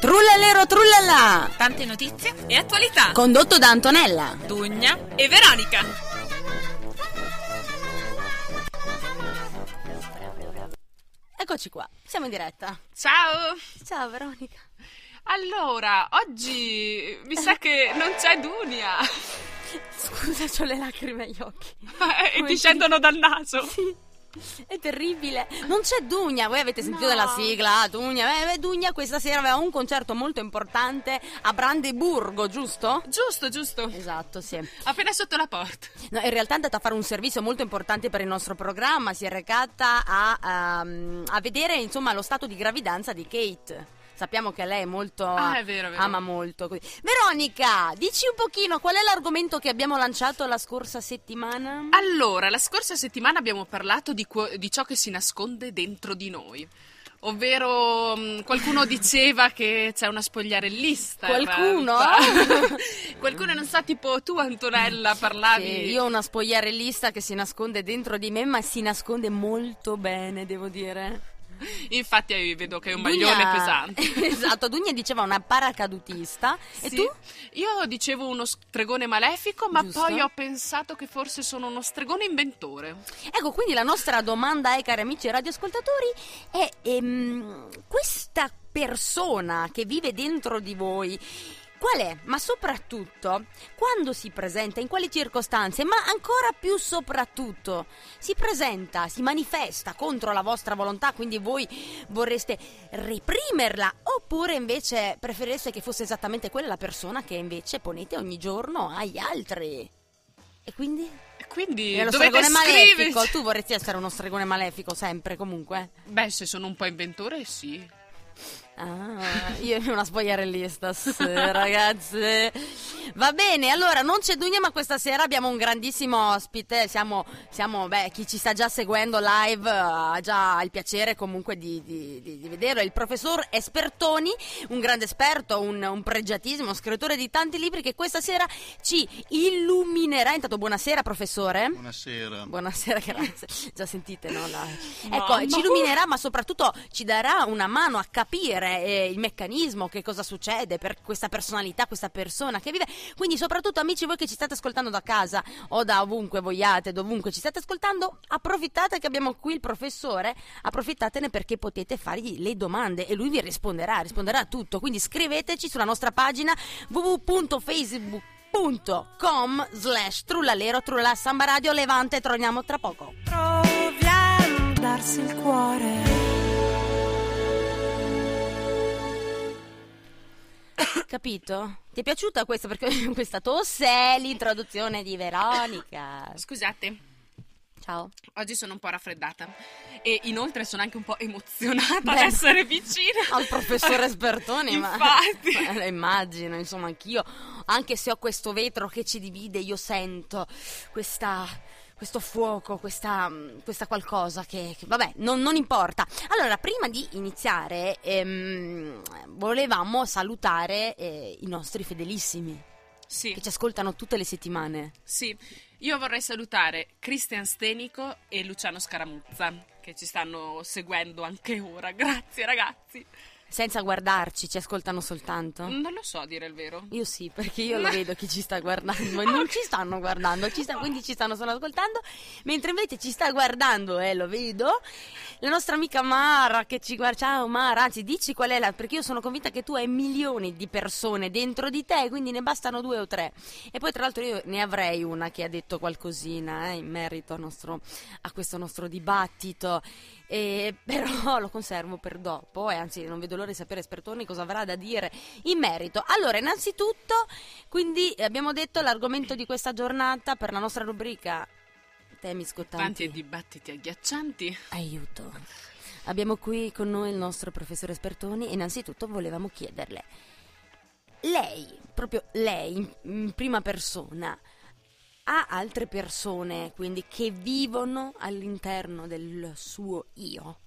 Trullalero trullala! Tante notizie e attualità. Condotto da Antonella. Dugna e Veronica. Eccoci qua, siamo in diretta. Ciao. Ciao Veronica. Allora, oggi mi sa che non c'è Dunia. Scusa, ho le lacrime agli occhi. e ti scendono dal naso. Sì. È terribile. Non c'è Dugna, voi avete sentito No. della sigla? Dugna, eh, Dugna questa sera aveva un concerto molto importante a Brandeburgo, giusto? Giusto, giusto. Esatto, sì. Appena sotto la porta. No, in realtà è andata a fare un servizio molto importante per il nostro programma, si è recata a, ehm, a vedere insomma lo stato di gravidanza di Kate. Sappiamo che lei è molto Ah, è vero, vero. ama molto. Veronica, dici un pochino qual è l'argomento che abbiamo lanciato la scorsa settimana? Allora, la scorsa settimana abbiamo parlato di, di ciò che si nasconde dentro di noi. Ovvero, mh, qualcuno diceva che c'è una spogliarellista. Qualcuno? qualcuno, non so, tipo tu, Antonella, parlavi. Sì, io ho una spogliarellista che si nasconde dentro di me, ma si nasconde molto bene, devo dire. Infatti, eh, vedo che è un maglione Dugna- pesante. esatto, Dugna diceva una paracadutista. E Sì. tu? Io dicevo uno stregone malefico, ma Giusto. poi ho pensato che forse sono uno stregone inventore. Ecco, quindi la nostra domanda è, cari amici radioascoltatori, è ehm, questa persona che vive dentro di voi, qual è? Ma soprattutto, quando si presenta, in quali circostanze, ma ancora più soprattutto, si presenta, si manifesta contro la vostra volontà, quindi voi vorreste reprimerla, oppure invece preferireste che fosse esattamente quella la persona che invece ponete ogni giorno agli altri? E quindi? E Quindi È lo dovete stregone malefico. scriverci. Tu vorresti essere uno stregone malefico sempre, comunque. Beh, se sono un po' inventore, sì. Ah, io e una spogliarellista, ragazze. Va bene, allora non c'è Dugna, ma questa sera abbiamo un grandissimo ospite. Siamo, siamo beh, chi ci sta già seguendo live ha già il piacere comunque di, di, di, di vederlo. Il professor Espertoni, un grande esperto, un, un pregiatissimo, scrittore di tanti libri che questa sera ci illuminerà. Intanto, buonasera, professore. Buonasera. Buonasera, grazie. Già sentite, no? La- Ecco, ci illuminerà, ma soprattutto ci darà una mano a capire eh, il meccanismo, che cosa succede per questa personalità, questa persona che vive. Quindi, soprattutto, amici, voi che ci state ascoltando da casa o da ovunque vogliate, dovunque ci state ascoltando, approfittate che abbiamo qui il professore, approfittatene perché potete fargli le domande e lui vi risponderà, risponderà a tutto. Quindi scriveteci sulla nostra pagina www.facebook.com slash trullalero trulla samba radio levante torniamo tra poco Proviamo a darsi il cuore. Capito? ti è piaciuta questa perché questa tosse è l'introduzione di Veronica Scusate, ciao oggi sono un po' raffreddata. E inoltre sono anche un po' emozionata Beh, ad essere vicina al professore Spertoni ma Infatti. ma lo immagino insomma anch'io anche se ho questo vetro che ci divide io sento questa questo fuoco, questa, questa qualcosa che, che- vabbè, non, non importa. Allora, prima di iniziare, ehm, volevamo salutare eh, i nostri fedelissimi Sì, che ci ascoltano tutte le settimane. sì. Io vorrei salutare Cristian Stenico e Luciano Scaramuzza, che ci stanno seguendo anche ora. Grazie ragazzi. Senza guardarci, ci ascoltano soltanto. Non lo so a dire il vero. Io sì, perché io lo vedo chi ci sta guardando non ci stanno guardando, ci sta- quindi ci stanno solo ascoltando, mentre invece ci sta guardando e lo vedo la nostra amica Mara che ci guarda. Ciao Mara, anzi dici qual è la... perché io sono convinta che tu hai milioni di persone dentro di te, quindi ne bastano due o tre. E poi tra l'altro io ne avrei una che ha detto qualcosina eh, in merito nostro- a questo nostro dibattito. E però lo conservo per dopo e anzi non vedo l'ora di sapere Spertoni cosa avrà da dire in merito. Allora, innanzitutto, quindi abbiamo detto l'argomento di questa giornata per la nostra rubrica temi Tanti scottanti. e dibattiti agghiaccianti. Aiuto. Abbiamo qui con noi il nostro professore Spertoni e innanzitutto volevamo chiederle lei, proprio lei in- in prima persona ha altre persone, quindi che vivono all'interno del suo io.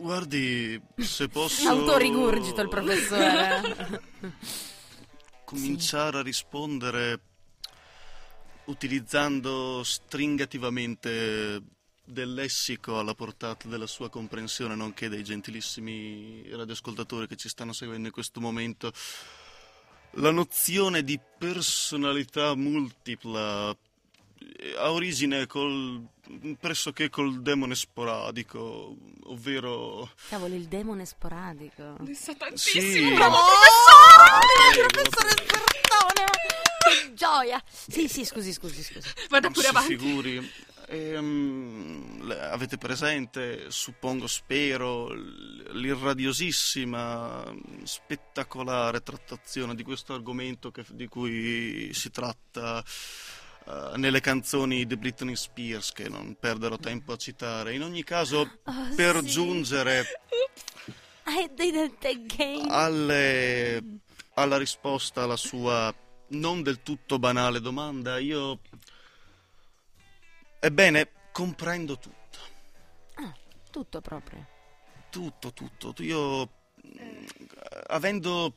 Guardi, se posso Autorigurgito il professore. cominciare a rispondere utilizzando stringativamente del lessico alla portata della sua comprensione, nonché dei gentilissimi radioascoltatori che ci stanno seguendo in questo momento, la nozione di personalità multipla ha origine col, pressoché col demone sporadico, ovvero... Cavolo, il demone sporadico. Ne sa Sì. tantissimo. Bravo, professore! Prego. professore! Che gioia! Sì, sì, scusi, scusi, scusi. Vada pure si avanti. figuri. Ehm, le- avete presente, suppongo, spero, l'irradiosissima, spettacolare trattazione di questo argomento che- di cui si tratta eh, nelle canzoni di Britney Spears, che non perderò tempo a citare. In ogni caso, Oh, per sì. giungere alle- alla risposta alla sua non del tutto banale domanda, io... Ebbene, comprendo tutto. Ah, tutto proprio. Tutto, tutto. Io, mm, avendo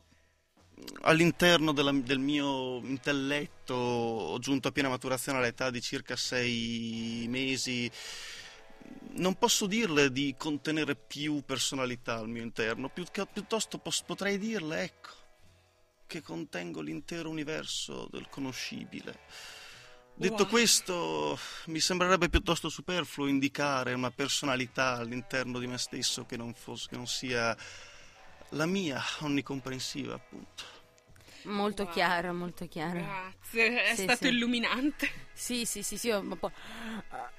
all'interno della- del mio intelletto, ho giunto a piena maturazione all'età di circa sei mesi, non posso dirle di contenere più personalità al mio interno, più piuttosto pos- potrei dirle, ecco, che contengo l'intero universo del conoscibile. Detto Wow. questo, mi sembrerebbe piuttosto superfluo indicare una personalità all'interno di me stesso che non, fosse, che non sia la mia, onnicomprensiva, appunto. Molto Wow. chiaro, molto chiaro. Grazie, è Sì, stato sì. illuminante. Sì, sì, sì, sì, io un po'...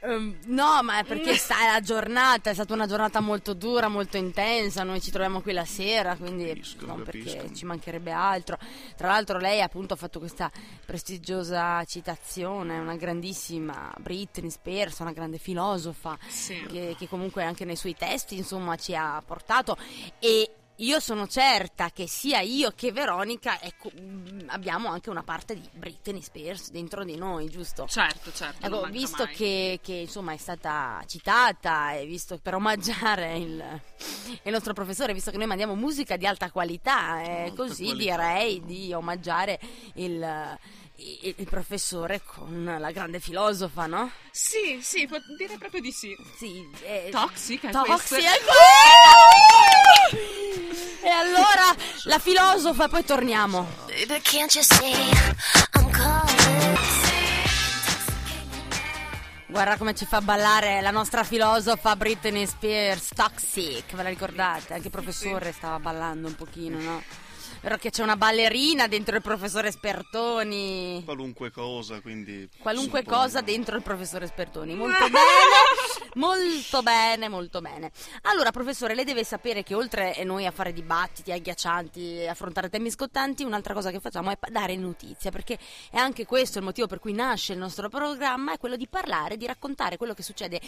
Ehm, no, ma è perché sta la giornata, è stata una giornata molto dura, molto intensa, noi ci troviamo qui la sera, quindi Capisco, non perché capisco. ci mancherebbe altro. Tra l'altro lei appunto ha fatto questa prestigiosa citazione, una grandissima Britney Spears, una grande filosofa, Sì. che, che comunque anche nei suoi testi insomma ci ha portato e io sono certa che sia io che Veronica ecco, mh, abbiamo anche una parte di Britney Spears dentro di noi, giusto? Certo, certo. Ecco, visto che, che, insomma è stata citata e visto per omaggiare il, il nostro professore, visto che noi mandiamo musica di alta qualità, eh, Alta così qualità. direi di omaggiare il, il- il professore con la grande filosofa, no? Sì, sì, può dire proprio di sì. Sì, eh, Toxic, è Toxic, è! E allora la filosofa, poi torniamo. Baby, can't you see I'm calling? Guarda come ci fa ballare la nostra filosofa Britney Spears, Toxic, ve la ricordate? Anche il professore stava ballando un pochino, no? Vero che c'è una ballerina dentro il professore Spertoni. Qualunque cosa, quindi... Qualunque suppongo. cosa dentro il professore Spertoni. Molto bene, molto bene, molto bene. Allora, professore, lei deve sapere che oltre a noi a fare dibattiti agghiaccianti e affrontare temi scottanti, un'altra cosa che facciamo è dare notizie, perché è anche questo il motivo per cui nasce il nostro programma, è quello di parlare, di raccontare quello che succede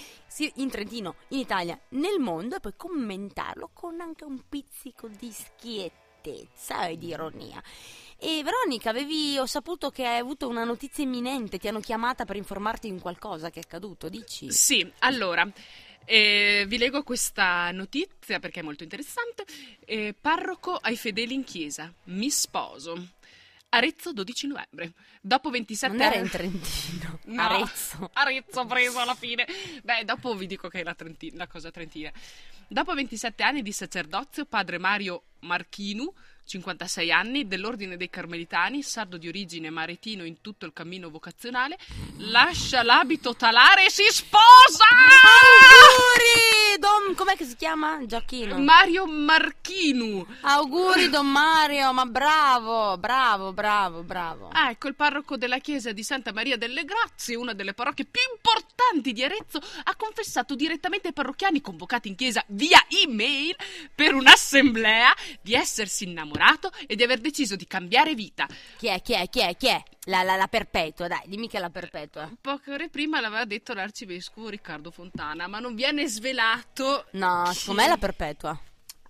in Trentino, in Italia, nel mondo e poi commentarlo con anche un pizzico di schiettezza e di ironia. E Veronica, avevi, ho saputo che hai avuto una notizia imminente, ti hanno chiamata per informarti di qualcosa che è accaduto, dici? Sì, allora, eh, vi leggo questa notizia perché è molto interessante. Eh, parroco ai fedeli in chiesa, mi sposo. Arezzo 12 novembre. Dopo 27 Non era anni... in Trentino, No, Arezzo. Arezzo preso alla fine. Beh, dopo vi dico che è la, Trenti- la cosa trentina. Dopo 27 anni di sacerdozio, padre Mario Marchinu, 56 anni, dell'Ordine dei Carmelitani, sardo di origine maretino in tutto il cammino vocazionale, lascia l'abito talare e si sposa! Auguri, Don, com'è che si chiama? Giochino. Mario Marchinu. Auguri, Don Mario, ma bravo, bravo, bravo, bravo. Ah, ecco, il parroco della chiesa di Santa Maria delle Grazie, una delle parrocchie più importanti di Arezzo, ha confessato direttamente ai parrocchiani convocati in chiesa via email per un'assemblea di essersi innamorato e di aver deciso di cambiare vita. Chi è, chi è, chi è, chi è? La, la, la perpetua, dai, dimmi che è la perpetua. Poche ore prima l'aveva detto l'arcivescovo Riccardo Fontana, ma non viene svelato. No, chi- secondo me è la perpetua.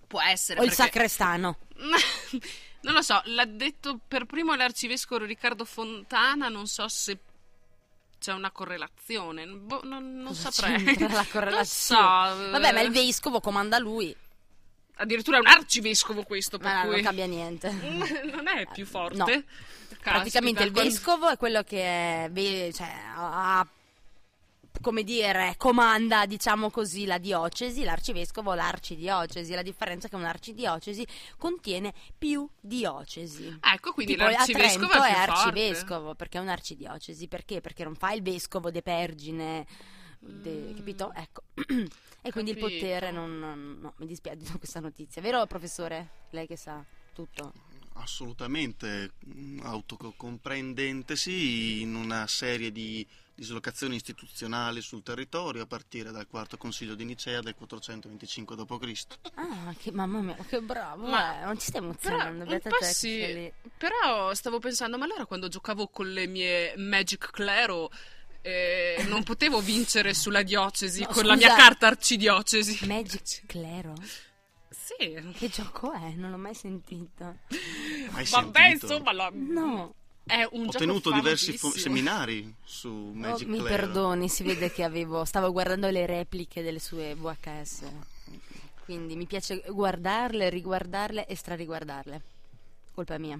Può essere. O il perché- sacrestano. non lo so, l'ha detto per primo l'arcivescovo Riccardo Fontana, non so se c'è una correlazione. Boh, non, non saprei. c'entra la correlazione? Non so. Vabbè, ma il eh, vescovo comanda lui. Addirittura è un arcivescovo questo, per Ma cui... non cambia niente. non è più forte. No. Caspita, Praticamente il quando- vescovo è quello che è, cioè, ha come dire, comanda, diciamo così, la diocesi, l'arcivescovo, l'arcidiocesi. La differenza è che un'arcidiocesi contiene più diocesi. Ecco, quindi Tipo, l'arcivescovo è, è forte. arcivescovo perché è un'arcidiocesi. Perché? Perché non fa il vescovo de Pergine, de- Mm. capito? Ecco. e quindi il potere non, non- no, mi dispiace di questa notizia. Vero, professore? Lei che sa tutto. Assolutamente, mm, autocomprendentesi in una serie di dislocazioni istituzionali sul territorio a partire dal quarto consiglio di Nicea del 425 d.C. Ah, che mamma mia, che bravo. Ma- eh, non ci stai Però, emozionando, un beata po' te sì. lì. Però stavo pensando, ma allora quando giocavo con le mie Magic Clero eh, non potevo vincere sulla diocesi No, con la mia scusa. carta arcidiocesi. Magic Clero? Sì. Che gioco è? Non l'ho mai sentito. Hai Vabbè, sentito? insomma, la- No. è un Ho tenuto diversi fo- seminari su Oh, Magic mi Clero. perdoni, si vede che avevo stavo guardando le repliche delle sue VHS. Quindi mi piace guardarle, riguardarle e strariguardarle. Colpa mia.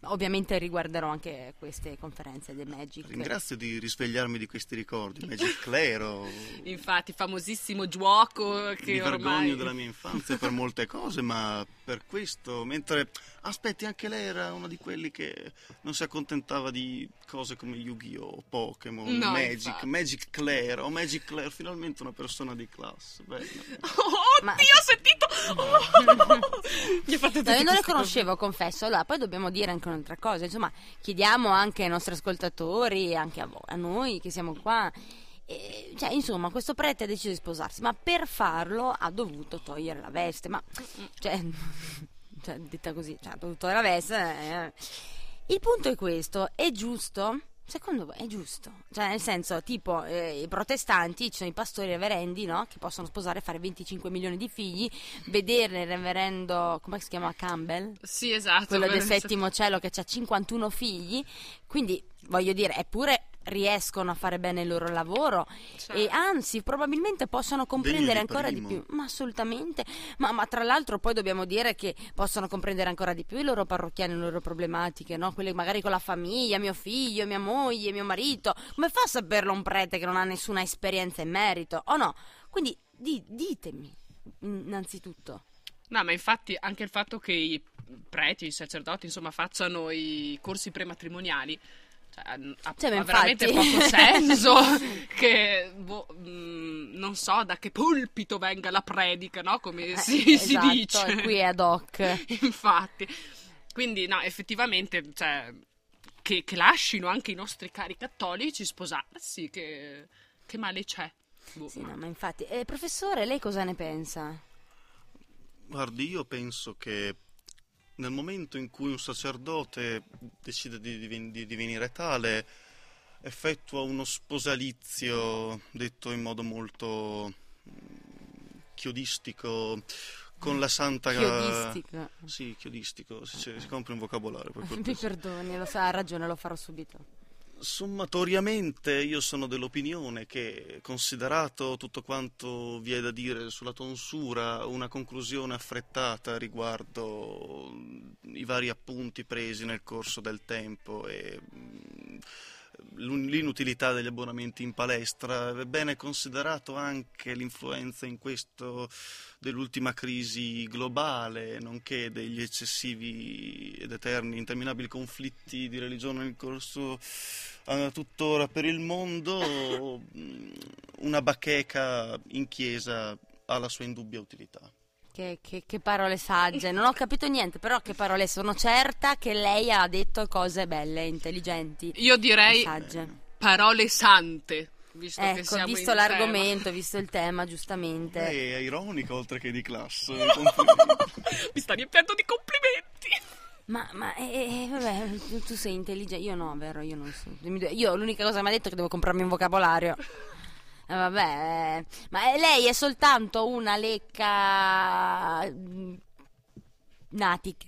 Ovviamente riguarderò anche queste conferenze del Magic. Ringrazio di risvegliarmi di questi ricordi. Magic Clero. Infatti, famosissimo gioco che Mi ormai... vergogno della mia infanzia per molte cose, ma per questo, mentre aspetti, anche lei era uno di quelli che non si accontentava di cose come Yu-Gi-Oh, Pokémon, No, Magic, infatti. Magic Claire, o Magic Claire, finalmente una persona di classe. Bella. Oh, Ma- Dio, ho sentito! Oh! Mi No, io non le conoscevo, confesso. Allora, poi dobbiamo dire anche un'altra cosa. Insomma, chiediamo anche ai nostri ascoltatori, anche a, voi, a noi che siamo qua. eh, cioè, insomma, questo prete ha deciso di sposarsi, ma per farlo ha dovuto togliere la veste. Ma, cioè, cioè detta così, cioè, ha dovuto togliere la veste. eh. Il punto è questo: è giusto? Secondo voi è giusto? Cioè, nel senso, tipo, eh, i protestanti, ci sono i pastori reverendi, no? Che possono sposare e fare 25 milioni di figli. Vedere il reverendo, come si chiama? Campbell? Sì, esatto. quello del settimo cielo che ha 51 figli, quindi voglio dire, eppure riescono a fare bene il loro lavoro Cioè, e anzi probabilmente possono comprendere di ancora di più, ma assolutamente, ma, ma tra l'altro poi dobbiamo dire che possono comprendere ancora di più i loro parrocchiani, le loro problematiche, no? quelle magari con la famiglia, mio figlio, mia moglie, mio marito, come fa a saperlo un prete che non ha nessuna esperienza in merito, o no? Quindi di- ditemi innanzitutto. No, ma infatti anche il fatto che i preti, i sacerdoti, insomma, facciano i corsi prematrimoniali ha, Cioè, ha veramente poco senso che boh, mh, non so da che pulpito venga la predica, no? Come Eh, si, si esatto, dice. e qui è ad hoc. Infatti. Quindi, no, effettivamente, cioè, che, che lasciano anche i nostri cari cattolici sposarsi, che, che male c'è. Boh. Sì, no, ma infatti, eh, professore, lei cosa ne pensa? Guardi, io penso che nel momento in cui un sacerdote decide di, di divenire tale, effettua uno sposalizio, detto in modo molto mm, chiodistico, con la santa... Chiodistico. Sì, chiodistico, si, si- compra un vocabolario Mi perdoni, lo sa, ha ragione, lo farò subito. Sommatoriamente io sono dell'opinione che, considerato tutto quanto vi è da dire sulla tonsura, una conclusione affrettata riguardo i vari appunti presi nel corso del tempo e mm, l'inutilità degli abbonamenti in palestra, ebbene considerato anche l'influenza in questo dell'ultima crisi globale, nonché degli eccessivi ed eterni, interminabili conflitti di religione nel corso eh, tuttora per il mondo, una bacheca in chiesa ha la sua indubbia utilità. Che, che- che parole sagge, non ho capito niente, però che parole, sono certa che lei ha detto cose belle, intelligenti, Io direi sagge. parole sante, visto che Ecco, siamo visto in tema. l'argomento, visto il tema, giustamente. Lei è ironica oltre che di classe. Mi sta riempiendo di complimenti. Ma, ma eh, eh, vabbè, tu, tu sei intelligente, io no, vero, io non so. Io l'unica cosa che mi ha detto è che devo comprarmi un vocabolario. Eh, vabbè, eh, ma eh, lei è soltanto una lecca mm, natic.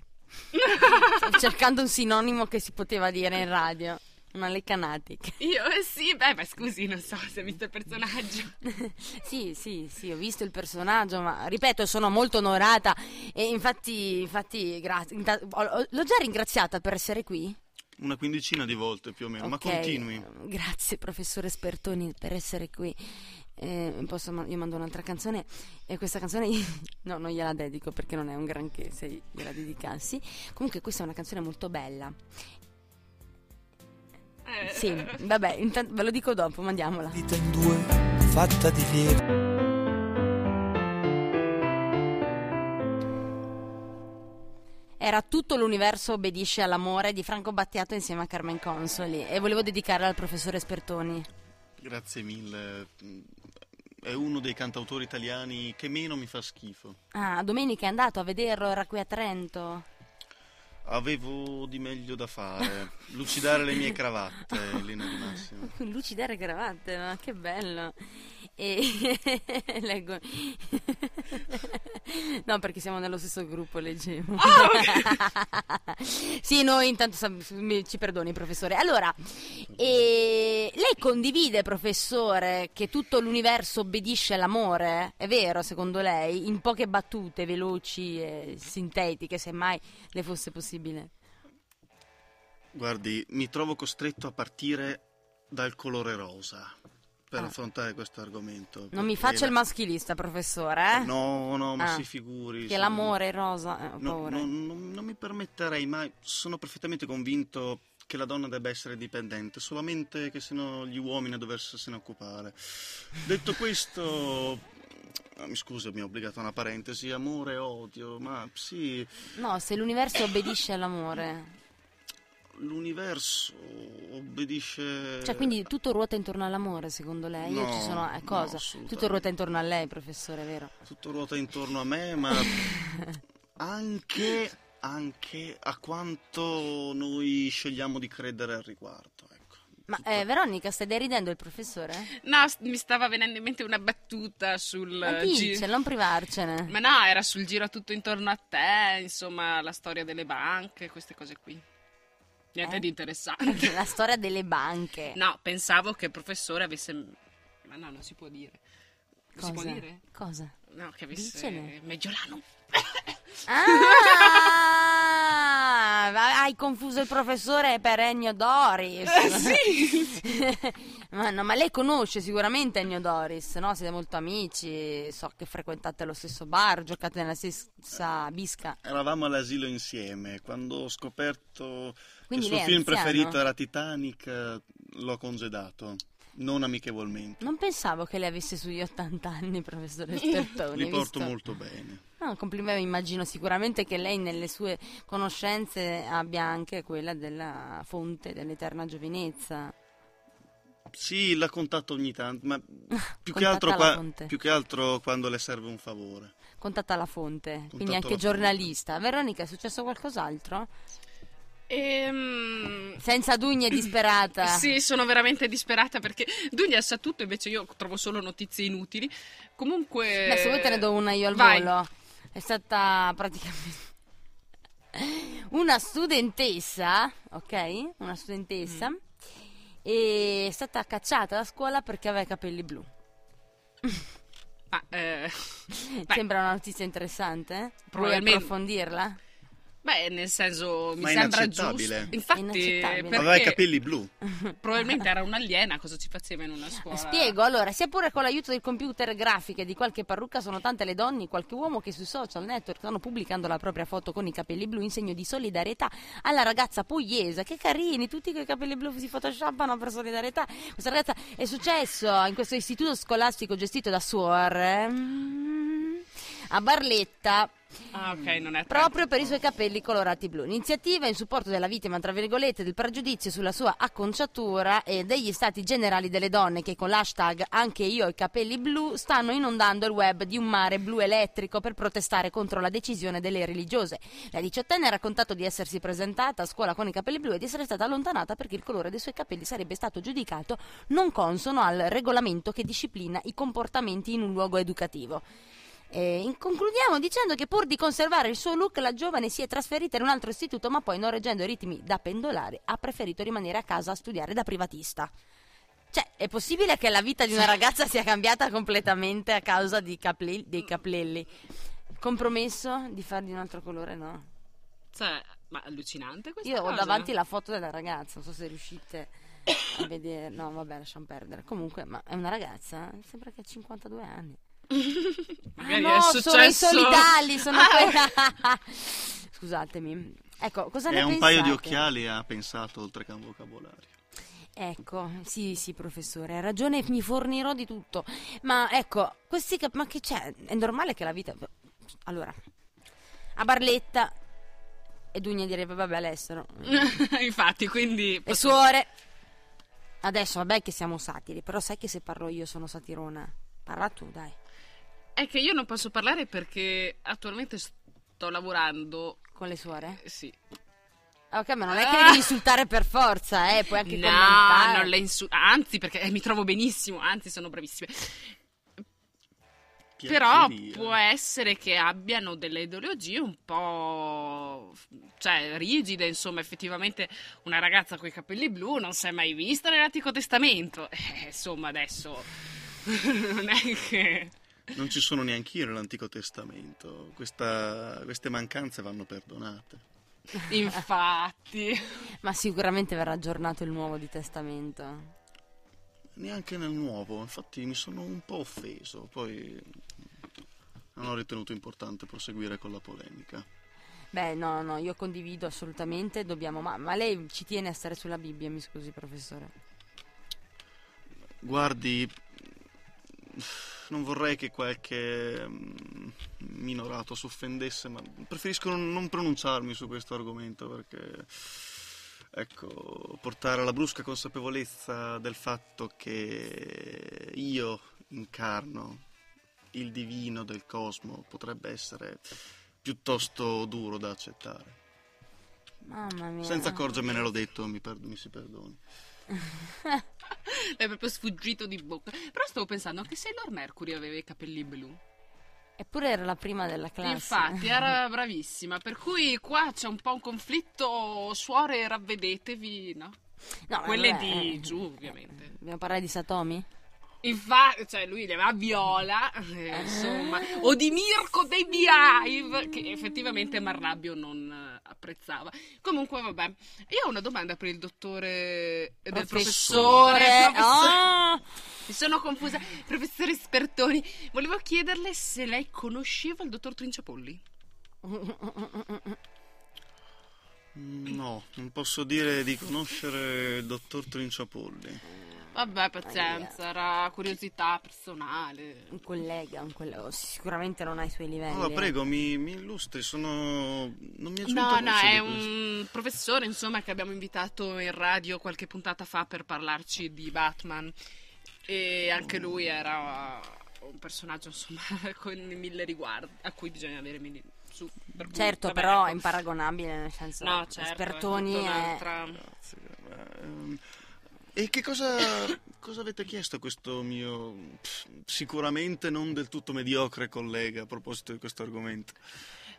Sto cercando un sinonimo che si poteva dire in radio. Una lecca natic. Io sì, beh, ma scusi, non so se ha visto il personaggio. sì, sì, sì, ho visto il personaggio, ma ripeto, sono molto onorata e infatti, infatti, grazie. ho- ho- L'ho già ringraziata per essere qui? Una quindicina di volte più o meno, ma Ok, continui. Grazie professore Spertoni per essere qui. Eh, posso ma- io mando un'altra canzone e questa canzone no, non gliela dedico perché non è un granché se gliela dedicassi. Comunque questa è una canzone molto bella. Eh, Sì, vabbè, intanto ve lo dico dopo, mandiamola. vita in due, fatta di lieve. Era tutto l'universo obbedisce all'amore di Franco Battiato insieme a Carmen Consoli e volevo dedicarla al professore Spertoni. Grazie mille. È uno dei cantautori italiani che meno mi fa schifo. Ah, domenica è andato a vederlo, era qui a Trento. Avevo di meglio da fare. Lucidare le mie cravatte, linea di massima. Lucidare cravatte, ma che bello. E leggo. no, perché siamo nello stesso gruppo, leggevo. sì, noi intanto ci perdoni, professore. Allora, e lei condivide, professore, che tutto l'universo obbedisce all'amore? È vero, secondo lei? In poche battute veloci e sintetiche, se mai le fosse possibile. Guardi, mi trovo costretto a partire dal colore rosa per Ah. affrontare questo argomento. Non mi faccia il la- maschilista, professore. Eh? No, no, ma Ah. si figuri. Che sì. l'amore rosa, eh, ho No, no, no, non mi permetterei mai. Sono perfettamente convinto che la donna debba essere dipendente, solamente che siano gli uomini a doversene occupare. Detto questo, ah, mi scusa, mi ha obbligato a una parentesi, amore, odio, ma sì, No, se l'universo obbedisce all'amore. L'universo obbedisce... Cioè, quindi tutto ruota intorno all'amore, secondo lei? Io No, ci sono... eh, no, cosa? assolutamente. tutto ruota intorno a lei, professore, vero? Tutto ruota intorno a me, ma anche, anche a quanto noi scegliamo di credere al riguardo. Ecco. Ma eh, Veronica, stai deridendo il professore? No, mi stava venendo in mente una battuta sul Ma gi- dice, non privarcene. Ma no, era sul giro tutto intorno a te, insomma, la storia delle banche, queste cose qui. Niente Eh? di interessante. La storia delle banche. No, pensavo che il professore avesse... Ma no, non si può dire. Non si può Cosa? dire? Cosa? No, che avesse... Dicene. Meggiolano. Ah, hai confuso il professore per Ennio Doris. Eh, sì! ma, no, ma lei conosce sicuramente Ennio Doris, no? Siete molto amici, so che frequentate lo stesso bar, giocate nella stessa bisca. Eravamo all'asilo insieme. Quando ho scoperto Quindi il suo film anziano? preferito era Titanic, eh, l'ho congedato. Non amichevolmente. Non pensavo che lei avesse sugli 80 anni, professore Spertoni. Li porto visto? molto bene. No, complimenti, immagino sicuramente che lei nelle sue conoscenze abbia anche quella della fonte dell'eterna giovinezza. Sì, la contatto ogni tanto, ma più che, altro qua- fonte. più che altro quando le serve un favore. Contatta la fonte, quindi Contatto anche la giornalista. Veronica, è successo qualcos'altro? Ehm... Senza dugne disperata. Sì, sono veramente disperata perché Dunia sa tutto, invece io trovo solo notizie inutili. Comunque... Beh, se vuoi te ne do una io al Vai. volo. È stata praticamente una studentessa, ok? Una studentessa. Mm. È stata cacciata da scuola perché aveva i capelli blu. Ma, eh. Sembra una notizia interessante? eh? Vuoi Probabilmente- approfondirla? Beh, nel senso, mi Ma è sembra inaccettabile. giusto. Infatti, Aveva i capelli blu. probabilmente era un'aliena, cosa ci faceva in una scuola? Spiego, allora, sia pure con l'aiuto del computer grafiche e di qualche parrucca sono tante le donne qualche uomo che sui social network stanno pubblicando la propria foto con i capelli blu in segno di solidarietà alla ragazza pugliese. Che carini, tutti con i capelli blu si photoshoppano per solidarietà. Questa ragazza è successo in questo istituto scolastico gestito da Suor eh, a Barletta Ah, ok, non è proprio per i suoi capelli colorati blu. Iniziativa in supporto della vittima, tra virgolette, del pregiudizio sulla sua acconciatura e degli stati generali delle donne che con l'hashtag anche io i capelli blu stanno inondando il web di un mare blu elettrico per protestare contro la decisione delle religiose. La diciottenne ha raccontato di essersi presentata a scuola con i capelli blu e di essere stata allontanata perché il colore dei suoi capelli sarebbe stato giudicato non consono al regolamento che disciplina i comportamenti in un luogo educativo. E concludiamo dicendo che pur di conservare il suo look la giovane si è trasferita in un altro istituto ma poi non reggendo i ritmi da pendolare ha preferito rimanere a casa a studiare da privatista. Cioè, è possibile che la vita di una ragazza sia cambiata completamente a causa di caple- dei capelli? Compromesso di fargli un altro colore? No. Cioè, Ma allucinante questa Io ho cosa. davanti la foto della ragazza, non so se riuscite a vedere. No, vabbè, lasciamo perdere. Comunque, ma è una ragazza? eh? Sembra che ha 52 anni. Magari Ah, no, è sono i successo... solidali, sono Ah, quelli. Scusatemi. Ecco, cosa ne E a un paio di pensate? occhiali ha pensato oltre che a un vocabolario. Ecco, sì, sì, professore, hai ragione, mi fornirò di tutto. Ma ecco, questi cap- ma che c'è? È normale che la vita Allora, a Barletta e Dugna direbbe vabbè all'estero. Infatti, quindi... E suore. Adesso vabbè che siamo satiri, però sai che se parlo io sono satirona. Parla tu, dai. È che io non posso parlare perché attualmente sto lavorando... Con le suore? eh, Sì. Ah, Ok, ma non è che devi insultare per forza, eh, puoi anche no, commentare. non le insulto. Anzi, perché eh, mi trovo benissimo, anzi sono bravissime. Però Piacceria. può essere che abbiano delle ideologie un po' cioè rigide, insomma, effettivamente una ragazza con i capelli blu non si è mai vista nell'Antico Testamento. Eh, insomma, adesso non è che Non ci sono neanche io nell'Antico Testamento. Questa- queste mancanze vanno perdonate. infatti Ma sicuramente verrà aggiornato il nuovo di testamento. Neanche nel nuovo, infatti mi sono un po' offeso. Poi non ho ritenuto importante proseguire con la polemica. Beh, no, no, io condivido assolutamente, dobbiamo... Ma, ma lei ci tiene a stare sulla Bibbia, mi scusi, professore. Guardi, non vorrei che qualche mm, minorato si offendesse, ma preferisco non, non pronunciarmi su questo argomento perché, ecco, portare alla brusca consapevolezza del fatto che io incarno il divino del cosmo potrebbe essere piuttosto duro da accettare. Mamma mia. Senza accorgermene l'ho detto, mi, per- mi si perdoni. è proprio sfuggito di bocca. Però stavo pensando anche Sailor Mercury aveva i capelli blu. Eppure era la prima della classe. Infatti, era bravissima. Per cui qua c'è un po' un conflitto. Suore, ravvedetevi, no? No, Quelle vabbè, di eh, giù, ovviamente. Dobbiamo parlare di Satomi? Infatti, cioè lui le aveva viola, eh, insomma, o di Mirko dei Beehive, che effettivamente Marrabbio non eh, apprezzava. Comunque, vabbè, io ho una domanda per il dottore eh, del professore. Professore. professore. Ah! Mi sono confusa. Professore Spertoni, volevo chiederle se lei conosceva il dottor Trinciapolli. No, non posso dire di conoscere il dottor Trinciapolli. Vabbè, pazienza, era curiosità personale. Un collega, un collega. Sicuramente non ha i suoi livelli. Allora, eh. prego, mi, mi illustri, sono... non mi è No, no, è un professore, insomma, che abbiamo invitato in radio qualche puntata fa per parlarci di Batman. E anche lui era un personaggio, insomma, con mille riguardi, a cui bisogna avere mille... Su, per cui, Certo, vabbè, però è ecco. imparagonabile, nel senso... No, certo, Spertoni è è... un'altra... Grazie, eh, ehm, E che cosa, cosa avete chiesto a questo mio sicuramente non del tutto mediocre collega a proposito di questo argomento?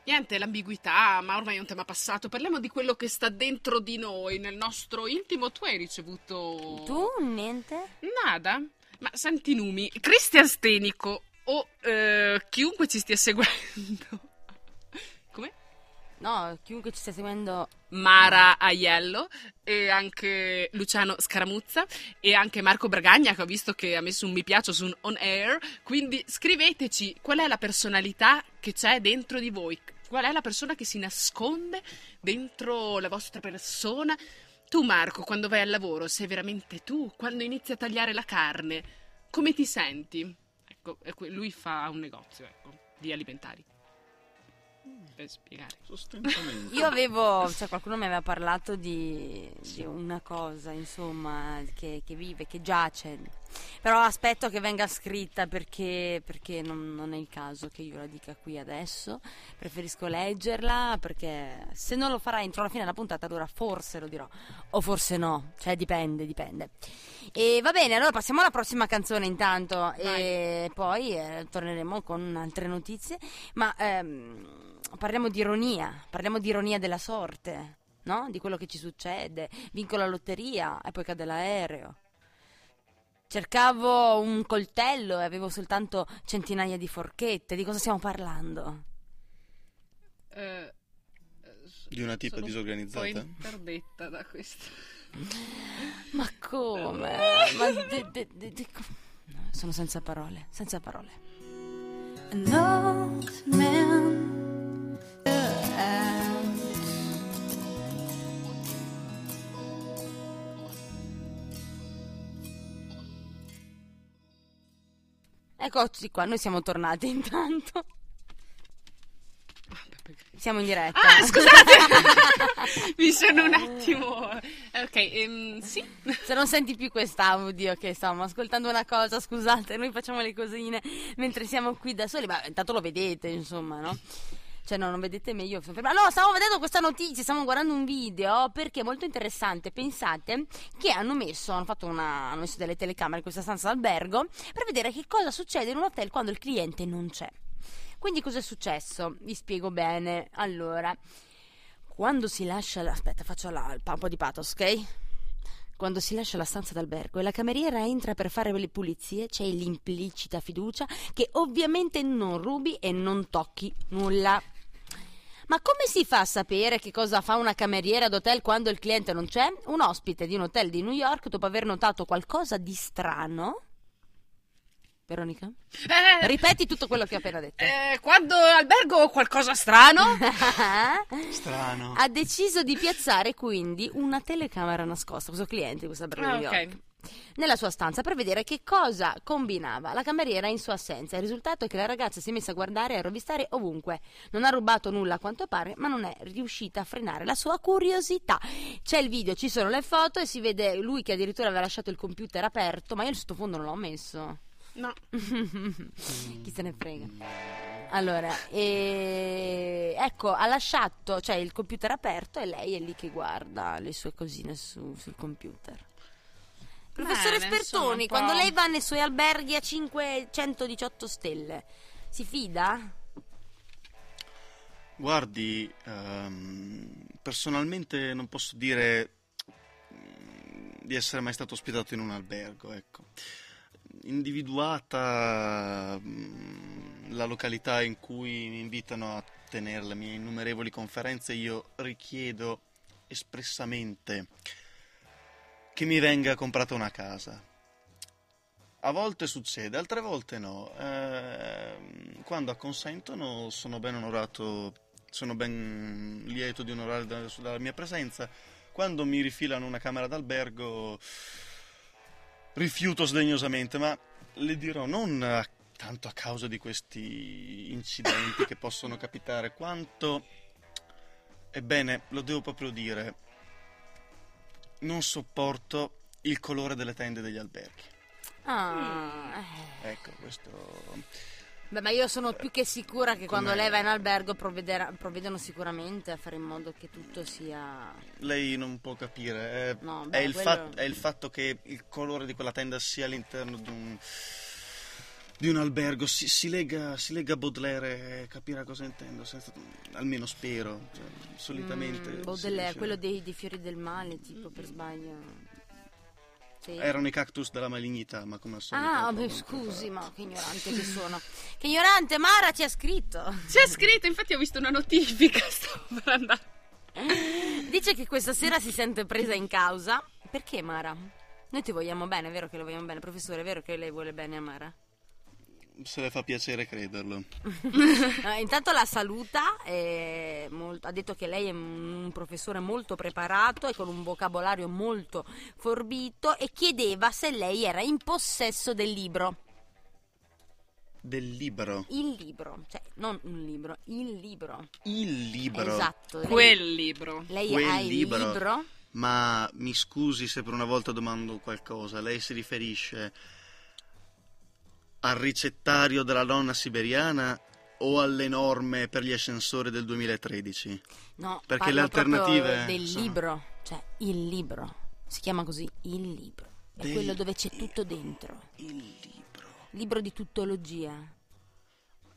Niente, l'ambiguità, ma ormai è un tema passato. Parliamo di quello che sta dentro di noi, nel nostro intimo. Tu hai ricevuto... Tu? Niente? Nada. Ma senti Numi, Cristian Stenico o eh, chiunque ci stia seguendo. No, chiunque ci stia seguendo... Mara Aiello e anche Luciano Scaramuzza e anche Marco Bragagna che ho visto che ha messo un mi piace su un on air. Quindi scriveteci qual è la personalità che c'è dentro di voi. Qual è la persona che si nasconde dentro la vostra persona? Tu, Marco, quando vai al lavoro, sei veramente tu? Quando inizi a tagliare la carne, come ti senti? Ecco, lui fa un negozio, ecco, di alimentari. Per spiegare. Io avevo, cioè qualcuno mi aveva parlato di, di una cosa, insomma, che, che vive, che giace. Però aspetto che venga scritta perché, perché non, non è il caso che io la dica qui adesso. Preferisco leggerla perché se non lo farai entro la fine della puntata allora forse lo dirò. O forse no, cioè dipende, dipende. E va bene, allora passiamo alla prossima canzone intanto e poi eh, torneremo con altre notizie. Ma ehm, parliamo di ironia, parliamo di ironia della sorte, no? Di quello che ci succede. Vinco la lotteria e poi cade l'aereo. Cercavo un coltello e avevo soltanto centinaia di forchette. Di cosa stiamo parlando? Eh, Di una tipa Sono disorganizzata? Un interdetta da questo. Ma come? Ma de- de- de- de- co- no, sono senza parole, senza parole. An Eccoci qua, noi siamo tornati intanto. Siamo in diretta. Ah, scusate! Mi sono un attimo... Ok, ehm, sì. Se non senti più quest'audio che stavamo ascoltando una cosa, scusate, noi facciamo le cosine mentre siamo qui da soli, ma intanto lo vedete, insomma, no? Cioè, no, non vedete me, io sono fermata. No, stavo vedendo questa notizia, stiamo guardando un video perché è molto interessante. Pensate che hanno messo, hanno fatto una, hanno messo delle telecamere in questa stanza d'albergo per vedere che cosa succede in un hotel quando il cliente non c'è. Quindi cosa è successo? Vi spiego bene. Allora, quando si lascia la... aspetta, faccio la... un po' di pathos, ok? Quando si lascia la stanza d'albergo e la cameriera entra per fare le pulizie, c'è l'implicita fiducia che ovviamente non rubi e non tocchi nulla. Ma come si fa a sapere che cosa fa una cameriera d'hotel quando il cliente non c'è? Un ospite di un hotel di New York, dopo aver notato qualcosa di strano. Veronica? Eh, Ripeti tutto quello che ho appena detto. eh, quando albergo qualcosa strano... Strano. ha deciso di piazzare quindi una telecamera nascosta, questo cliente questa albergo Ah, di New ok. York, nella sua stanza per vedere che cosa combinava la cameriera in sua assenza. Il risultato è che la ragazza si è messa a guardare e a rovistare ovunque. Non ha rubato nulla a quanto pare, ma non è riuscita a frenare la sua curiosità. C'è il video, ci sono le foto e si vede lui che addirittura aveva lasciato il computer aperto, ma io il sottofondo non l'ho messo. No. Chi se ne frega. Allora, e... ecco, ha lasciato, cioè il computer aperto e lei è lì che guarda le sue cosine su- sul computer. Professore Spertoni, quando lei va nei suoi alberghi a 518 stelle, si fida? Guardi, ehm, personalmente non posso dire mm, di essere mai stato ospitato in un albergo, ecco. Individuata mm, la località in cui mi invitano a tenere le mie innumerevoli conferenze, io richiedo espressamente che mi venga comprata una casa. A volte succede, altre volte no. Ehm, quando acconsentono sono ben onorato, sono ben lieto di onorare da- la mia presenza. Quando mi rifilano una camera d'albergo rifiuto sdegnosamente, ma le dirò non tanto a causa di questi incidenti che possono capitare, quanto, ebbene, lo devo proprio dire, non sopporto il colore delle tende degli alberghi. Ah, eh. Ecco, questo... Beh, ma io sono più che sicura che quando Come- lei va in albergo provvederà- provvedono sicuramente a fare in modo che tutto sia... Lei non può capire, è, No, è beh, il, quello- fat- è il fatto che il colore di quella tenda sia all'interno di un, di un albergo, si, si lega, si lega a Baudelaire e capirà cosa intendo, senza- almeno spero, cioè, solitamente... Mm, Baudelaire, quello dei, dei fiori del male, tipo per sbaglio. Sì. Erano i cactus della malignità, ma come al solito... Ah, beh, scusi, ma che ignorante che sono. Che ignorante, Mara ci ha scritto. C'è scritto, infatti ho visto una notifica, stavo per andare. Dice che questa sera si sente presa in causa. Perché Mara? Noi ti vogliamo bene, è vero che lo vogliamo bene, professore, è vero che lei vuole bene a Mara? Se le fa piacere crederlo. Eh, intanto la saluta, è molto- ha detto che lei è un un professore molto preparato e con un vocabolario molto forbito e chiedeva se lei era in possesso del libro. Del libro. Il libro, cioè non un libro, il libro. Il libro. Esatto. lei- Quel libro. Lei Quel ha il libro. libro? Ma mi scusi se per una volta domando qualcosa. Lei si riferisce al ricettario della nonna siberiana o alle norme per gli ascensori del 2013? No, Perché parlo le alternative del sono- libro, cioè il libro. Si chiama così, il libro. È Del quello dove c'è tutto dentro. Il libro. Libro di tuttologia.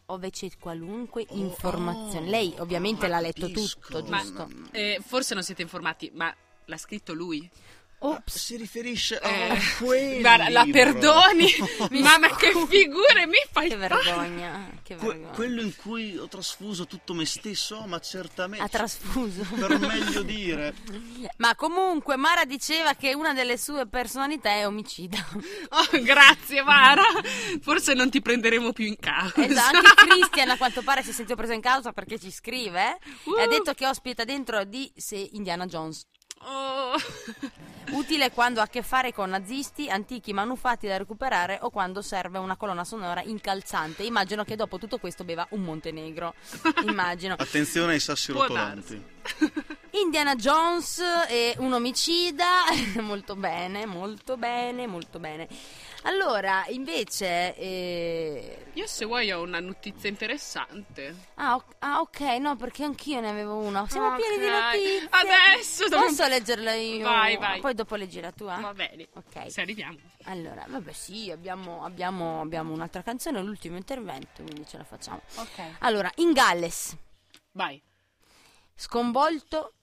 Ove c'è qualunque Oh, informazione. oh, Lei ovviamente ma l'ha letto capisco. tutto, Ma giusto? eh, forse non siete informati, ma l'ha scritto lui? Ops. Si riferisce Eh, a quel guarda, la perdoni, mamma che figure mi fai Che vergogna, che Que- vergogna. quello in cui ho trasfuso tutto me stesso, ma certamente. Ha trasfuso. per meglio dire. Ma comunque Mara diceva che una delle sue personalità è omicida. Oh, grazie Mara, forse non ti prenderemo più in causa. Esatto, anche Christian a quanto pare si è sentito preso in causa perché ci scrive Uh. e ha detto che ospita dentro di sé Indiana Jones. Oh. Utile quando ha a che fare con nazisti, antichi manufatti da recuperare o quando serve una colonna sonora incalzante. Immagino che dopo tutto questo beva un Montenegro. Immagino. Attenzione ai sassi Può rotolanti. Indiana Jones è un omicida. molto bene, molto bene, molto bene. Allora, invece. eh, Io se vuoi ho una notizia interessante. Ah, ok- ah, ok, no, perché anch'io ne avevo una. Siamo Ok. pieni di notizie. Adesso dobbiamo- Posso leggerla io? Vai, vai. Poi dopo leggi la tua. Va bene, Ok. se arriviamo. Allora, vabbè, sì, abbiamo, abbiamo, abbiamo un'altra canzone, l'ultimo intervento, quindi ce la facciamo. Ok. Allora, in Galles, Vai. sconvolto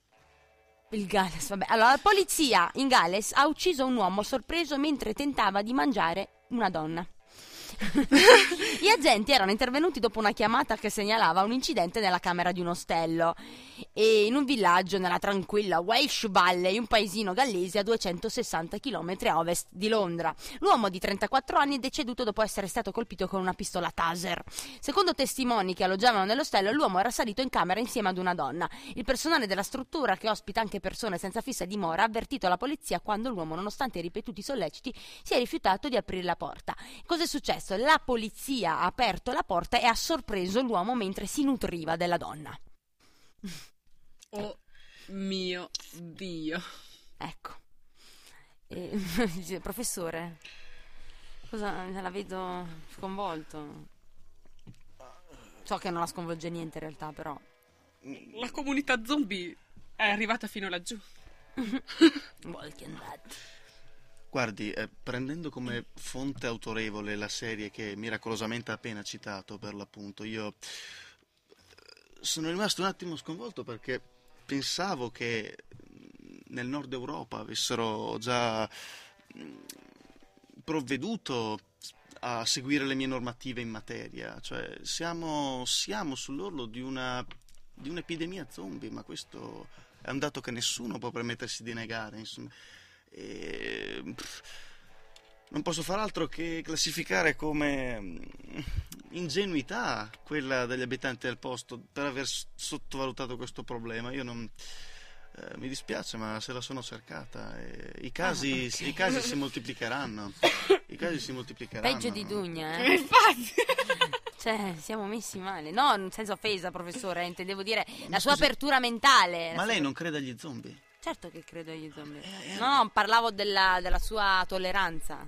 il Galles, vabbè. Allora, la polizia in Galles ha ucciso un uomo sorpreso mentre tentava di mangiare una donna. Gli agenti erano intervenuti dopo una chiamata che segnalava un incidente nella camera di un ostello e in un villaggio nella tranquilla Welsh Valley, un paesino gallese a 260 km a ovest di Londra. L'uomo di 34 anni è deceduto dopo essere stato colpito con una pistola taser. Secondo testimoni che alloggiavano nell'ostello, l'uomo era salito in camera insieme ad una donna. Il personale della struttura, che ospita anche persone senza fissa dimora, ha avvertito la polizia quando l'uomo, nonostante i ripetuti solleciti, si è rifiutato di aprire la porta. Cos'è successo? La polizia ha aperto la porta e ha sorpreso l'uomo mentre si nutriva della donna. Oh mio Dio. Ecco. E- dice, professore, cosa la vedo sconvolto? So che non la sconvolge niente in realtà, però. La comunità zombie è arrivata fino laggiù. Walking Dead. Guardi, eh, prendendo come fonte autorevole la serie che miracolosamente ha appena citato, per l'appunto, io eh, sono rimasto un attimo sconvolto perché pensavo che mh, nel nord Europa avessero già mh, provveduto a seguire le mie normative in materia. Cioè, siamo, siamo sull'orlo di una di un'epidemia zombie, ma questo è un dato che nessuno può permettersi di negare. Insomma. E, pff, non posso far altro che classificare come mm, ingenuità quella degli abitanti del posto per aver sottovalutato questo problema. Io non. eh, mi dispiace, ma se la sono cercata. e I casi, Ah, ok. i casi si moltiplicheranno. I casi si moltiplicheranno. Peggio di Dugna, eh? Infatti. Cioè, siamo messi male. No, senza offesa, professore, intendevo dire la sua scusi, apertura mentale. Ma sua- lei non crede agli zombie? Certo che credo agli zombie. Eh, eh. No, parlavo della, della sua tolleranza.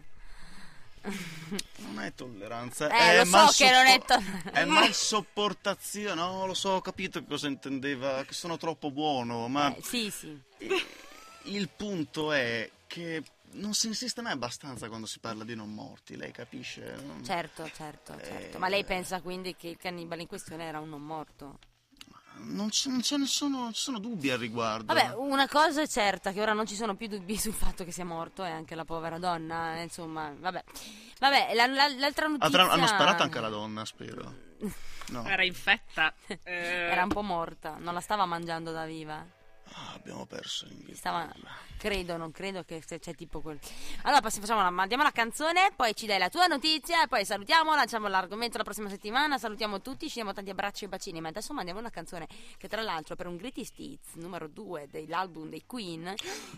Non è tolleranza, Eh, è lo so che non è tolleranza. È mal sopportazione, no, lo so, ho capito cosa intendeva, che sono troppo buono, ma Eh, sì, sì. il punto è che non si insiste mai abbastanza quando si parla di non morti, lei capisce? Certo, certo, certo. Eh, Ma lei pensa quindi che il cannibale in questione era un non morto? Non, ce, non ce ne sono, ci sono dubbi al riguardo. Vabbè, una cosa è certa, che ora non ci sono più dubbi sul fatto che sia morto e anche la povera donna, eh, insomma, vabbè. Vabbè, la- la- l'altra notizia... Avranno- hanno sparato anche alla donna, spero. No. Era infetta. Eh, Era un po' morta, non la stava mangiando da viva. Ah, abbiamo perso in Stava... Credo, non credo che se c'è tipo quel... Allora, facciamo la, mandiamo la canzone, poi ci dai la tua notizia, poi salutiamo, lanciamo l'argomento la prossima settimana, salutiamo tutti, ci diamo tanti abbracci e bacini, ma adesso mandiamo una canzone che tra l'altro per un Greatest Hits numero 2 dell'album dei Queen,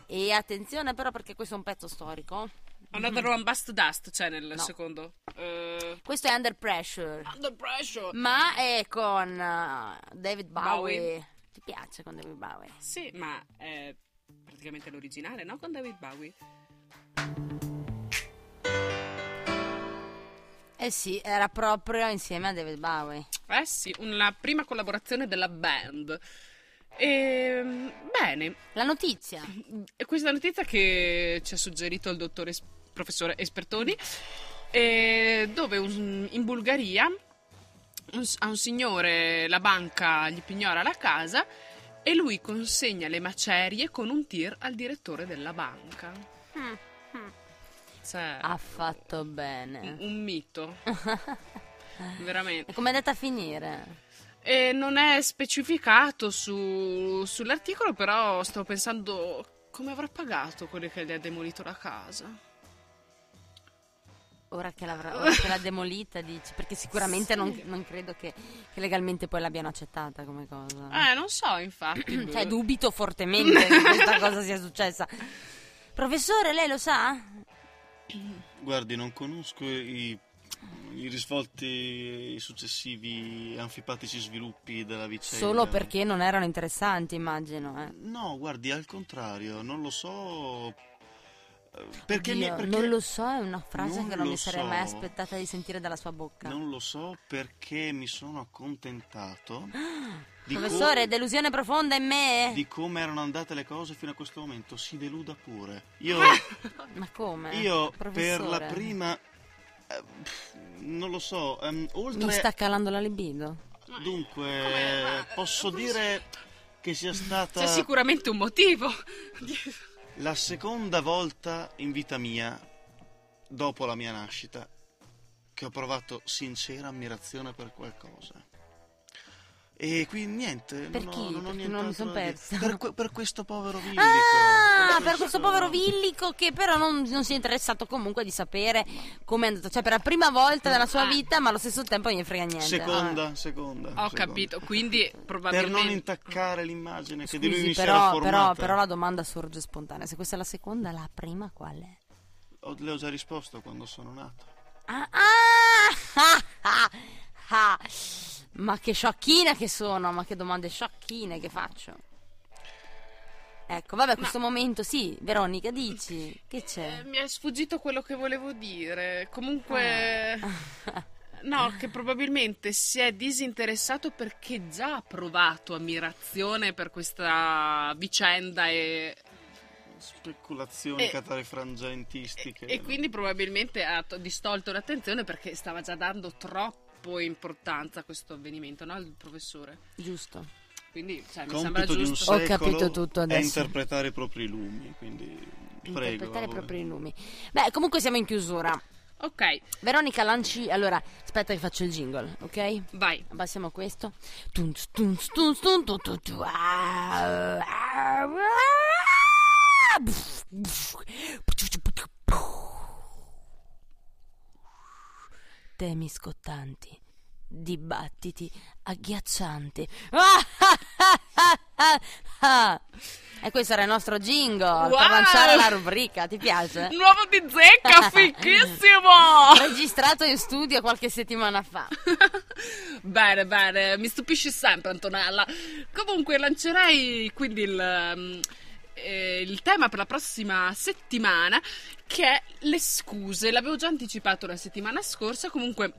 e attenzione però perché questo è un pezzo storico, Another One Bust Dust c'è nel No. secondo. Eh, questo è Under Pressure, Under Pressure. ma è con uh, David Bowie. Bowie. Ti piace con David Bowie? Sì, ma è praticamente l'originale, no? Con David Bowie. Eh sì, era proprio insieme a David Bowie. Eh sì, una prima collaborazione della band. E, bene, La notizia. Questa notizia che ci ha suggerito il dottore es- professore Espertoni, eh, dove un- in Bulgaria un a un signore la banca gli pignora la casa e lui consegna le macerie con un tir al direttore della banca. Cioè, Ha fatto un, bene. un mito. Veramente. E com'è andata a finire? E non è specificato su- sull'articolo, però stavo pensando come avrà pagato quelli che gli ha demolito la casa. Ora che, l'avrà, ora che l'ha demolita, dici? Perché sicuramente non, non credo che, che legalmente poi l'abbiano accettata come cosa. Eh, non so, infatti. Cioè, dubito fortemente che questa cosa sia successa. Professore, lei lo sa? Guardi, non conosco i, i risvolti, i successivi anfipatici sviluppi della vicenda. Solo perché non erano interessanti, immagino. Eh. No, guardi, al contrario, non lo so. Perché, mi, Oddio, perché non lo so, è una frase Non che non mi sarei so. mai aspettata di sentire dalla sua bocca. Non lo so perché mi sono accontentato di, Professore, co- delusione profonda in me? di come erano andate le cose fino a questo momento. Si deluda pure. Io, Ma come? io per Professore, la prima. eh, pff, non lo so, ehm, oltre. Mi sta calando la libido? Dunque, Come- ma- posso dire che sia stata C'è sicuramente un motivo. la seconda volta in vita mia, dopo la mia nascita, che ho provato sincera ammirazione per qualcosa. E quindi niente, Per non, chi? ho, non ho non mi son da dire. persa. Per, que- per questo povero villico. Ah, per questo- questo povero villico che però non, non si è interessato comunque di sapere come è andato. Cioè, per la prima volta nella sua Ah. vita, ma allo stesso tempo non gli frega niente. Seconda, seconda. Ho seconda. capito, quindi Per probabilmente... non intaccare l'immagine Ah. che di lui Scusi, mi si era però, formata. però, però la domanda sorge spontanea. Se questa è la seconda, la prima qual è? Ho- le ho già risposto quando sono nato. Ah, ah, ah, ah, ah. Ma che sciocchina che sono, ma che domande sciocchine che faccio. Ecco, vabbè, questo momento sì, Veronica, dici, che Eh, c'è? mi è sfuggito quello che volevo dire. Comunque... Ah. No, che probabilmente si è disinteressato perché già ha provato ammirazione per questa vicenda e, Speculazioni E- catarifrangentistiche. e quindi probabilmente ha to- distolto l'attenzione perché stava già dando troppo importanza a questo avvenimento, no? Il professore. Giusto. Quindi cioè, mi sembra compito di un giusto. Ho capito tutto è adesso. interpretare i propri lumi, quindi prego. Interpretare i nomi. Beh, comunque siamo in chiusura. Ok, Veronica lanci. Allora, aspetta che faccio il jingle, ok? vai. Abbassiamo questo. Temi scottanti, dibattiti agghiaccianti. E questo era il nostro jingle per Wow! lanciare la rubrica. Ti piace? Nuovo di zecca, fichissimo! Registrato in studio qualche settimana fa. bene, bene, mi stupisci sempre, Antonella. Comunque, lancerei quindi il, ehm, eh, il tema per la prossima settimana, che è le scuse. L'avevo già anticipato la settimana scorsa, comunque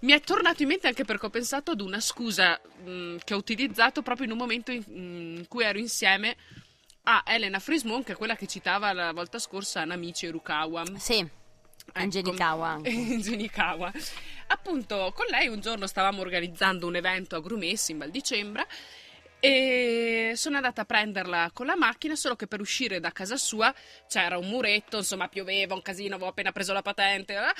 mi è tornato in mente anche perché ho pensato ad una scusa mh, che ho utilizzato proprio in un momento in, in cui ero insieme a Elena Frismon, che è quella che citava la volta scorsa Namichi Erukawa. Sì, Ecco. Angelikawa anche. Ingenikawa. Appunto, con lei un giorno stavamo organizzando un evento a Grumessi in Val di Cembra e sono andata a prenderla con la macchina, solo che per uscire da casa sua c'era un muretto, insomma pioveva, un casino, avevo appena preso la patente. eh.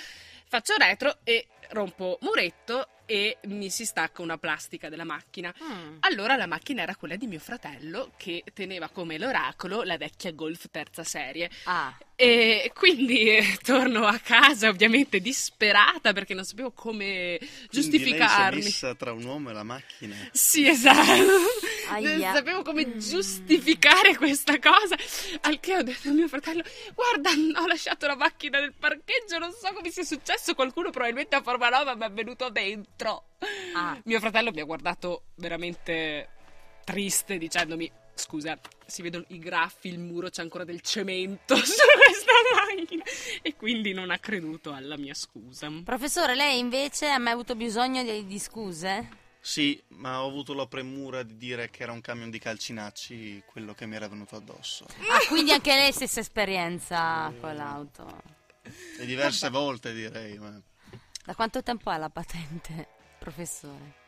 Faccio retro e rompo muretto e mi si stacca una plastica della macchina. Mm. Allora la macchina era quella di mio fratello che teneva come l'oracolo la vecchia Golf terza serie. Ah, E quindi eh, torno a casa ovviamente disperata perché non sapevo come Quindi lei giustificarmi. si è messa tra un uomo e la macchina. Sì, esatto. Aia. Non sapevo come giustificare questa cosa. Al che ho detto a mio fratello: Guarda, ho lasciato la macchina nel parcheggio. Non so come sia successo. Qualcuno probabilmente a forma nova mi è venuto dentro. Ah. Mio fratello mi ha guardato veramente triste dicendomi: Scusa, si vedono i graffi, il muro, c'è ancora del cemento su questa macchina. E quindi non ha creduto alla mia scusa. professore, lei invece ha mai avuto bisogno di, di scuse? Sì, ma ho avuto la premura di dire che era un camion di calcinacci quello che mi era venuto addosso. Ah, quindi anche lei stessa esperienza con l'auto. E diverse volte direi, ma Da quanto tempo ha la patente, professore?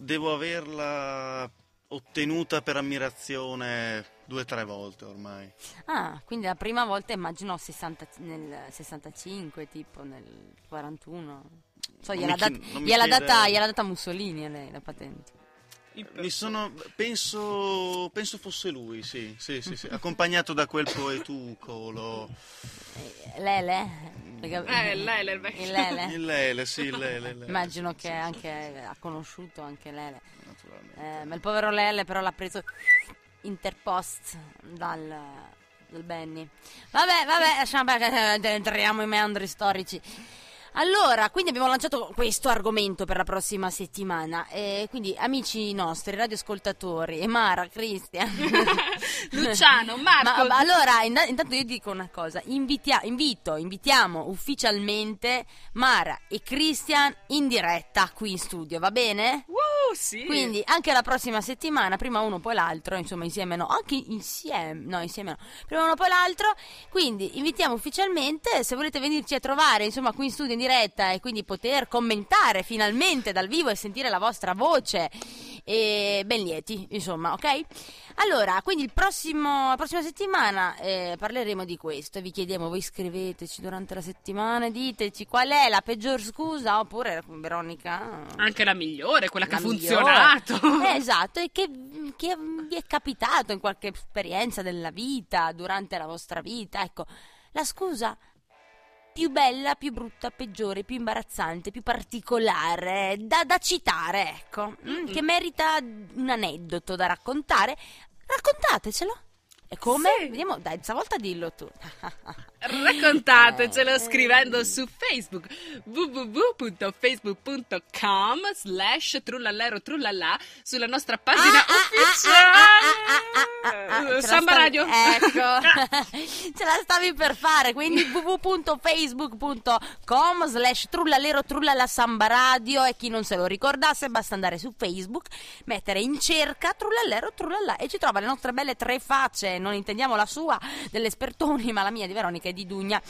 devo averla ottenuta per ammirazione due o tre volte ormai. Ah, quindi la prima volta immagino 60 nel 65, tipo nel 41. So, mi chi- dat- gliel'ha chiede- data, gliel'ha data Mussolini a lei la patente. Mi sono, penso, penso fosse lui, sì, sì, sì, sì. accompagnato da quel poetucolo. Eh, Lele? Eh, Lele, il vecchio. Il Lele? Il Lele, sì, il Lele. il Lele, Immagino sì, che sì, anche ha conosciuto anche Lele. sì, naturalmente. Eh, ma il povero Lele però l'ha preso interpost dal, dal Benny. Vabbè, vabbè, lasciamo eh, entriamo in meandri storici. Allora, quindi abbiamo lanciato questo argomento per la prossima settimana. Eh, quindi, amici nostri, radioascoltatori, e Mara, Cristian. Luciano, Marco. Ma, ma allora, in- intanto io dico una cosa: Invitia- invito, invitiamo ufficialmente Mara e Cristian in diretta qui in studio, va bene? Uh, sì. Quindi anche la prossima settimana, prima uno poi l'altro, insomma insieme no, anche insieme, no insieme no, prima uno poi l'altro, quindi invitiamo ufficialmente, se volete venirci a trovare insomma qui in studio in diretta e quindi poter commentare finalmente dal vivo e sentire la vostra voce e ben lieti, insomma, ok? Allora, quindi il prossimo, la prossima settimana eh, parleremo di questo, vi chiediamo, voi scriveteci durante la settimana, e diteci qual è la peggior scusa oppure Veronica... Anche la migliore, quella che ha la funzionato. Eh, esatto, e che, che vi è capitato in qualche esperienza della vita, durante la vostra vita. Ecco, la scusa più bella, più brutta, peggiore, più imbarazzante, più particolare, da, da citare, ecco, mm, che merita un aneddoto da raccontare. Raccontatecelo. E come? Sì. Vediamo, dai, stavolta dillo tu. Raccontatecelo scrivendo su Facebook www.facebook.com slash trullallero trullallà sulla nostra pagina Ah, ah, ah, ah, ufficiale. Samba stavi- Radio. Ecco, ce la stavi per fare, quindi www.facebook.com slash trullalero trullala samba radio. E chi non se lo ricordasse basta andare su Facebook, mettere in cerca trullalero trullala e ci trova le nostre belle tre facce, non intendiamo la sua dell'espertoni ma la mia di Veronica e di Dugna.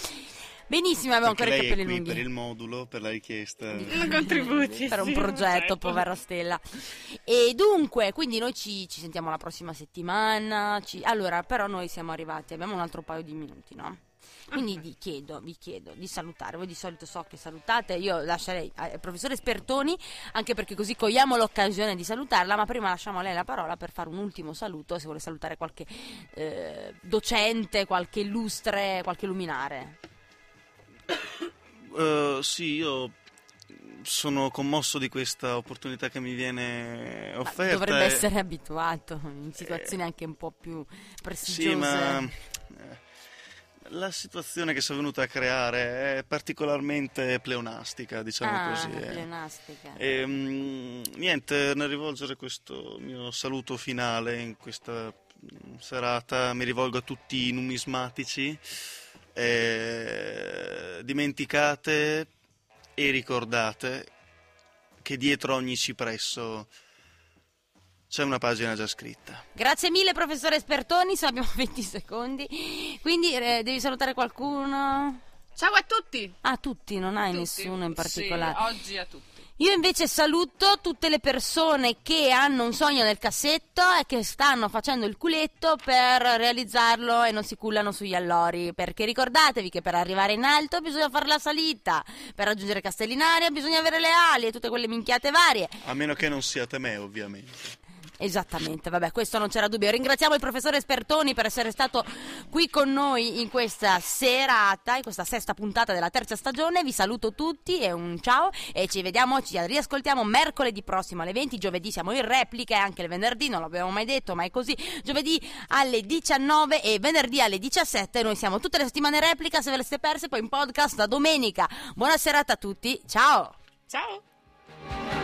Benissimo, abbiamo Perché ancora i è capelli lunghi. per il modulo, per la richiesta. contributi per un sì, progetto, certo. povera Stella. E dunque, quindi noi ci, ci sentiamo la prossima settimana. ci- Allora, però noi siamo arrivati, abbiamo un altro paio di minuti, no? Quindi vi chiedo, vi chiedo di salutare. Voi di solito so che salutate, io lascerei al professore Spertoni, anche perché così cogliamo l'occasione di salutarla, ma prima lasciamo a lei la parola per fare un ultimo saluto, se vuole salutare qualche eh, docente, qualche illustre, qualche luminare. Eh, sì, io sono commosso di questa opportunità che mi viene Ma offerta. dovrebbe e- essere abituato in situazioni anche un po' più prestigiose. Sì, ma eh, la situazione che si è venuta a creare è particolarmente pleonastica, diciamo ah, così. eh. pleonastica. E, mm, niente, nel rivolgere questo mio saluto finale in questa serata mi rivolgo a tutti i numismatici. eh, dimenticate e ricordate che dietro ogni cipresso c'è una pagina già scritta. Grazie mille professore Spertoni, se abbiamo 20 secondi. Quindi eh, devi salutare qualcuno? ciao a tutti Ah, tutti, non hai Tutti. nessuno in Sì, particolare. oggi a tutti Io invece saluto tutte le persone che hanno un sogno nel cassetto e che stanno facendo il culetto per realizzarlo e non si cullano sugli allori. Perché ricordatevi che per arrivare in alto bisogna fare la salita, per raggiungere Castellinaria bisogna avere le ali e tutte quelle minchiate varie. A meno che non siate me, ovviamente. Esattamente, vabbè, questo non c'era dubbio. Ringraziamo il professore Spertoni per essere stato qui con noi in questa serata, in questa sesta puntata della terza stagione. Vi saluto tutti e un ciao e ci vediamo, ci riascoltiamo mercoledì prossimo alle 20. Giovedì siamo in replica e anche il venerdì, non l'abbiamo mai detto, ma è così. Giovedì alle 19 e venerdì alle 17. Noi siamo tutte le settimane in replica, se ve le siete perse poi in podcast da domenica. Buona serata a tutti, ciao! ciao